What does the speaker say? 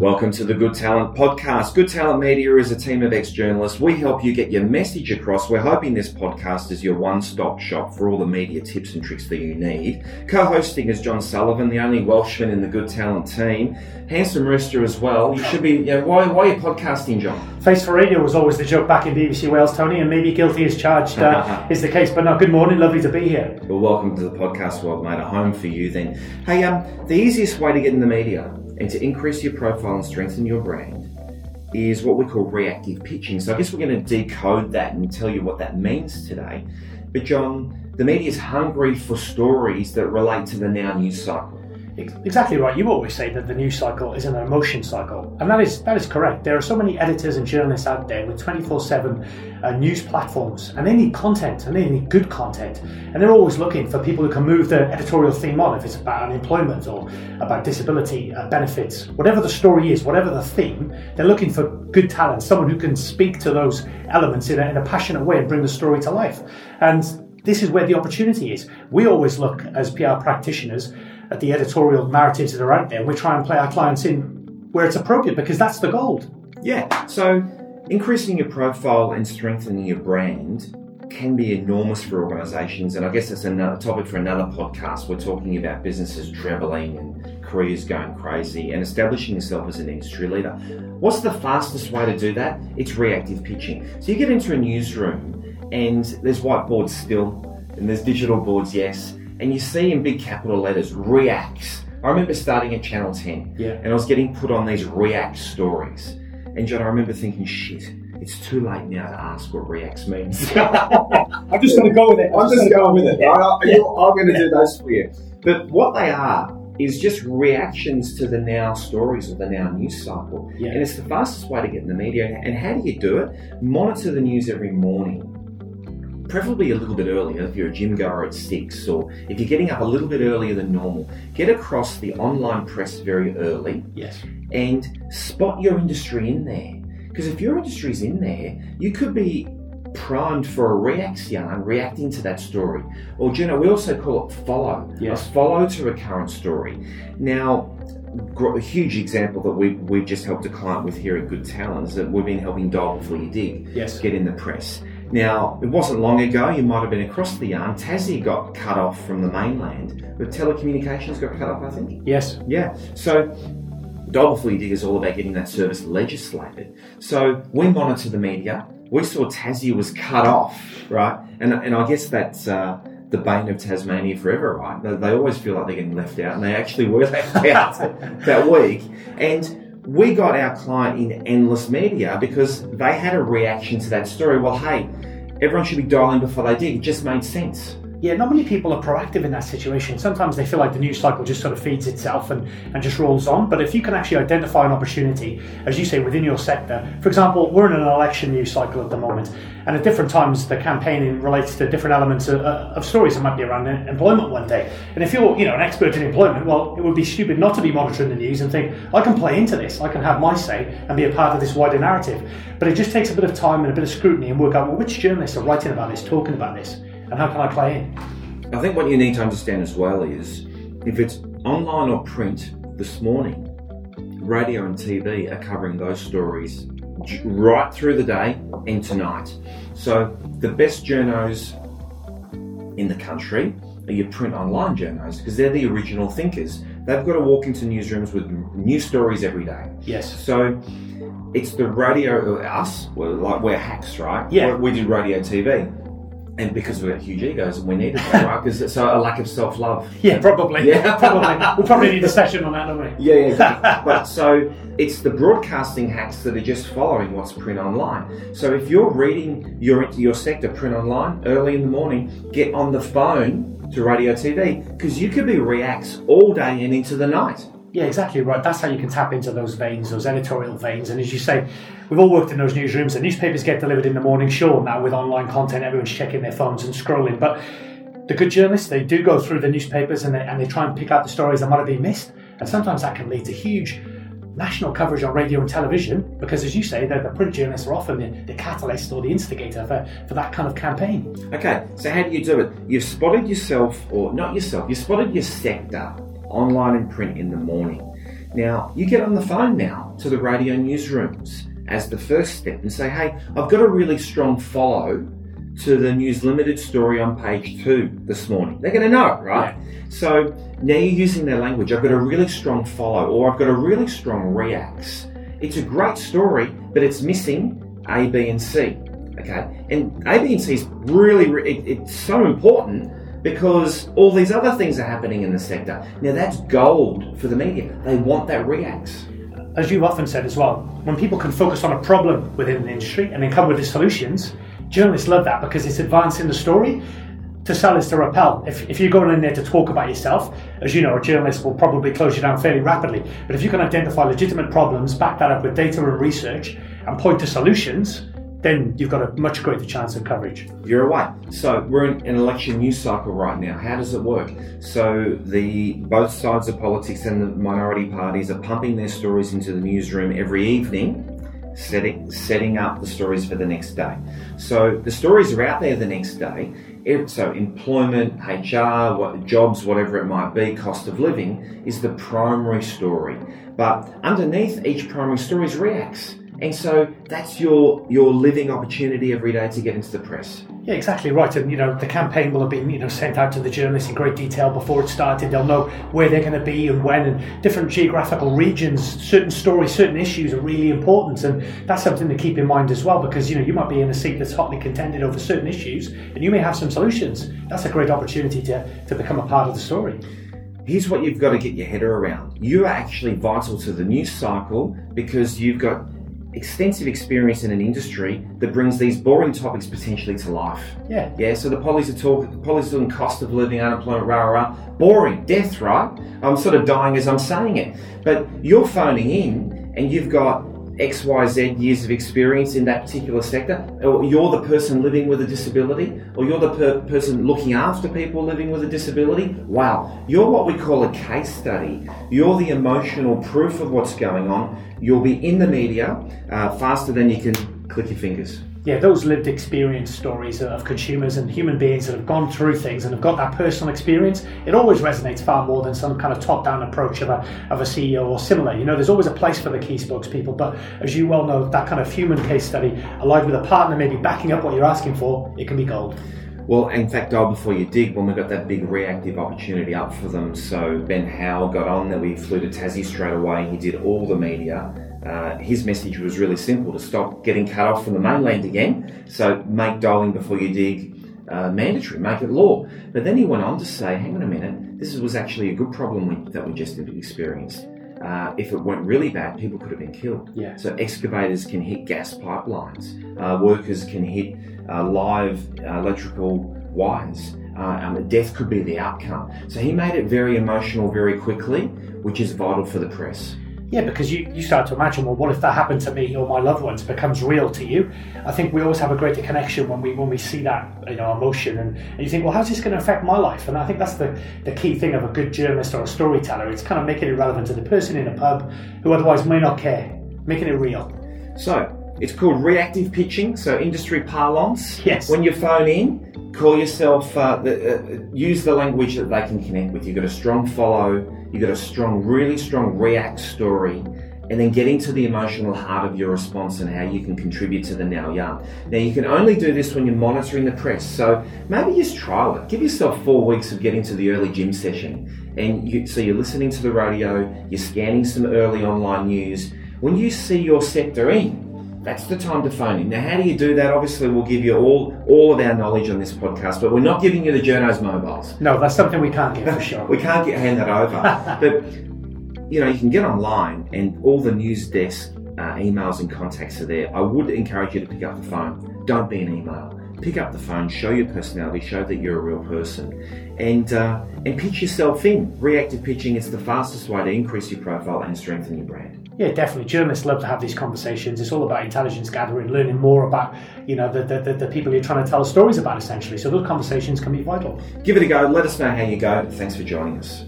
Welcome to the Good Talent Podcast. Good Talent Media is a team of ex journalists. We help you get your message across. We're hoping this podcast is your one stop shop for all the media tips and tricks that you need. Co hosting is John Sullivan, the only Welshman in the Good Talent team. Handsome Rooster as well. You should be, you know, why, why are you podcasting, John? Face for radio was always the joke back in BBC Wales, Tony, and maybe guilty as charged uh, is the case. But no, good morning, lovely to be here. Well, welcome to the podcast. Well, made a home for you then. Hey, um, the easiest way to get in the media and to increase your profile and strengthen your brand is what we call reactive pitching. So I guess we're going to decode that and tell you what that means today. But John, the media is hungry for stories that relate to the now news cycle. Exactly right. You always say that the news cycle is an emotion cycle, and that is that is correct. There are so many editors and journalists out there with twenty four seven uh, news platforms, and they need content, and they need good content, and they're always looking for people who can move the editorial theme on. If it's about unemployment or about disability uh, benefits, whatever the story is, whatever the theme, they're looking for good talent, someone who can speak to those elements in a, in a passionate way and bring the story to life. And this is where the opportunity is. We always look as PR practitioners at the editorial narratives that are out there. We try and play our clients in where it's appropriate because that's the gold. Yeah. So increasing your profile and strengthening your brand can be enormous for organizations. And I guess that's another topic for another podcast. We're talking about businesses traveling and careers going crazy and establishing yourself as an industry leader. What's the fastest way to do that? It's reactive pitching. So you get into a newsroom and there's whiteboards still and there's digital boards, yes and you see in big capital letters reacts. I remember starting at Channel 10 yeah. and I was getting put on these react stories. And John, I remember thinking, shit, it's too late now to ask what reacts means. I'm just going to go with it. I'm, I'm just going with it. Yeah. I, yeah. I'm going to do those for you. But what they are is just reactions to the now stories of the now news cycle. Yeah. And it's the fastest way to get in the media. And how do you do it? Monitor the news every morning preferably a little bit earlier if you're a gym goer at six, or if you're getting up a little bit earlier than normal, get across the online press very early. Yes. And spot your industry in there. Because if your industry's in there, you could be primed for a reaction, reacting to that story. Or, you know, we also call it follow. Yes. A follow to a current story. Now, a huge example that we've, we've just helped a client with here at Good Talent is that we've been helping Dial Before You Dig yes. get in the press. Now, it wasn't long ago, you might have been across the yarn. Tassie got cut off from the mainland, but telecommunications got cut off, I think. Yes. Yeah. So, You Dig is all about getting that service legislated. So, we monitor the media. We saw Tassie was cut off, right? And, and I guess that's uh, the bane of Tasmania forever, right? They, they always feel like they're getting left out, and they actually were left out that week. And we got our client in endless media because they had a reaction to that story. Well, hey, everyone should be dialing before they did. It just made sense. Yeah, not many people are proactive in that situation. Sometimes they feel like the news cycle just sort of feeds itself and, and just rolls on. But if you can actually identify an opportunity, as you say, within your sector, for example, we're in an election news cycle at the moment, and at different times the campaigning relates to different elements of, uh, of stories that might be around employment one day. And if you're, you know, an expert in employment, well, it would be stupid not to be monitoring the news and think, I can play into this, I can have my say and be a part of this wider narrative. But it just takes a bit of time and a bit of scrutiny and work out, well, which journalists are writing about this, talking about this and how can I play in? I think what you need to understand as well is if it's online or print this morning, radio and TV are covering those stories right through the day and tonight. So the best journos in the country are your print online journos because they're the original thinkers. They've got to walk into newsrooms with new stories every day. Yes. So it's the radio, us, we're like we're hacks, right? Yeah. We do radio TV and because we've got huge egos and we need it, right? Because it's a lack of self love. Yeah, probably. Yeah, probably. We'll probably need a session on that, don't we? Yeah, yeah. but so it's the broadcasting hacks that are just following what's print online. So if you're reading your your sector print online early in the morning, get on the phone to radio TV because you could be reacts all day and into the night. Yeah, exactly right. That's how you can tap into those veins, those editorial veins. And as you say, we've all worked in those newsrooms. The newspapers get delivered in the morning. Sure, now with online content, everyone's checking their phones and scrolling. But the good journalists, they do go through the newspapers and they, and they try and pick out the stories that might have been missed. And sometimes that can lead to huge national coverage on radio and television because, as you say, the, the print journalists are often the, the, catalyst or the instigator for, for that kind of campaign. Okay, so how do you do it? You've spotted yourself, or not yourself, you've spotted your sector online and print in the morning. Now, you get on the phone now to the radio newsrooms as the first step and say, hey, I've got a really strong follow to the News Limited story on page two this morning. They're going to know, right? Yeah. So now you're using their language. I've got a really strong follow, or I've got a really strong reacts. It's a great story, but it's missing A, B, and C. Okay, and A, B, and C is really, it, it's so important because all these other things are happening in the sector. Now that's gold for the media. They want that reacts. As you've often said as well, when people can focus on a problem within the industry and then come with the solutions, journalists love that because it's advancing the story. To sell is to repel. If, if you're going in there to talk about yourself, as you know, a journalist will probably close you down fairly rapidly. But if you can identify legitimate problems, back that up with data and research, and point to solutions, then you've got a much greater chance of coverage. You're away. So we're in an election news cycle right now. How does it work? So the both sides of politics and the minority parties are pumping their stories into the newsroom every evening, setting setting up the stories for the next day. So the stories are out there the next day. So employment, HR, what, jobs, whatever it might be, cost of living is the primary story. But underneath each primary story is reacts. And so that's your your living opportunity every day to get into the press. Yeah, exactly right. And you know, the campaign will have been you know sent out to the journalists in great detail before it started. They'll know where they're going to be and when, and different geographical regions. Certain stories, certain issues are really important, and that's something to keep in mind as well. Because you know, you might be in a seat that's hotly contended over certain issues, and you may have some solutions. That's a great opportunity to to become a part of the story. Here's what you've got to get your head around. You are actually vital to the news cycle because you've got extensive experience in an industry that brings these boring topics potentially to life. Yeah. Yeah. So the pollies are talking, pollies doing cost of living, unemployment, rah rah, boring, death, right? I'm sort of dying as I'm saying it. But you're phoning in, and you've got XYZ years of experience in that particular sector, or you're the person living with a disability, or you're the per- person looking after people living with a disability, wow, you're what we call a case study. You're the emotional proof of what's going on. You'll be in the media uh, faster than you can click your fingers yeah, those lived experience stories of consumers and human beings that have gone through things and have got that personal experience, it always resonates far more than some kind of top-down approach of a, of a CEO or similar. You know, there's always a place for the key spokespeople, but as you well know, that kind of human case study, allied with a partner maybe backing up what you're asking for, it can be gold. Well, in fact, gold before you dig, when we got that big reactive opportunity up for them, so Ben Howe got on there, we flew to Tassie straight away, he did all the media uh, his message was really simple to stop getting cut off from the mainland again. So make dialing before you dig uh, mandatory, make it law. But then he went on to say, hang on a minute, this was actually a good problem we, that we just experienced. Uh, if it went really bad, people could have been killed. Yeah. So excavators can hit gas pipelines, uh, workers can hit uh, live electrical wires. Um, death could be the outcome. So he made it very emotional very quickly, which is vital for the press. Yeah, because you, you start to imagine, well, what if that happened to me or my loved ones becomes real to you? I think we always have a greater connection when we when we see that you know emotion, and, and you think, well, how's this going to affect my life? And I think that's the, the key thing of a good journalist or a storyteller. It's kind of making it relevant to the person in a pub who otherwise may not care, making it real. So it's called reactive pitching. So industry parlance. Yes. When you phone in, call yourself. Uh, the, uh, use the language that they can connect with. You've got a strong follow you've got a strong, really strong react story, and then getting to the emotional heart of your response and how you can contribute to the now yarn. Now, you can only do this when you're monitoring the press, so maybe just trial it. Give yourself four weeks of getting to the early gym session. And you, so you're listening to the radio, you're scanning some early online news. When you see your sector in, that's the time to phone in. Now, how do you do that? Obviously, we'll give you all all of our knowledge on this podcast, but we're not giving you the journos mobiles. No, that's something we can't get for sure. we can't get hand that over. but you know, you can get online, and all the news desk uh, emails and contacts are there. I would encourage you to pick up the phone. Don't be an email. Pick up the phone. Show your personality. Show that you're a real person, and uh, and pitch yourself in. Reactive pitching is the fastest way to increase your profile and strengthen your brand. Yeah, definitely. Journalists love to have these conversations. It's all about intelligence gathering, learning more about you know the, the, the people you're trying to tell stories about, essentially. So those conversations can be vital. Give it a go. Let us know how you go. Thanks for joining us.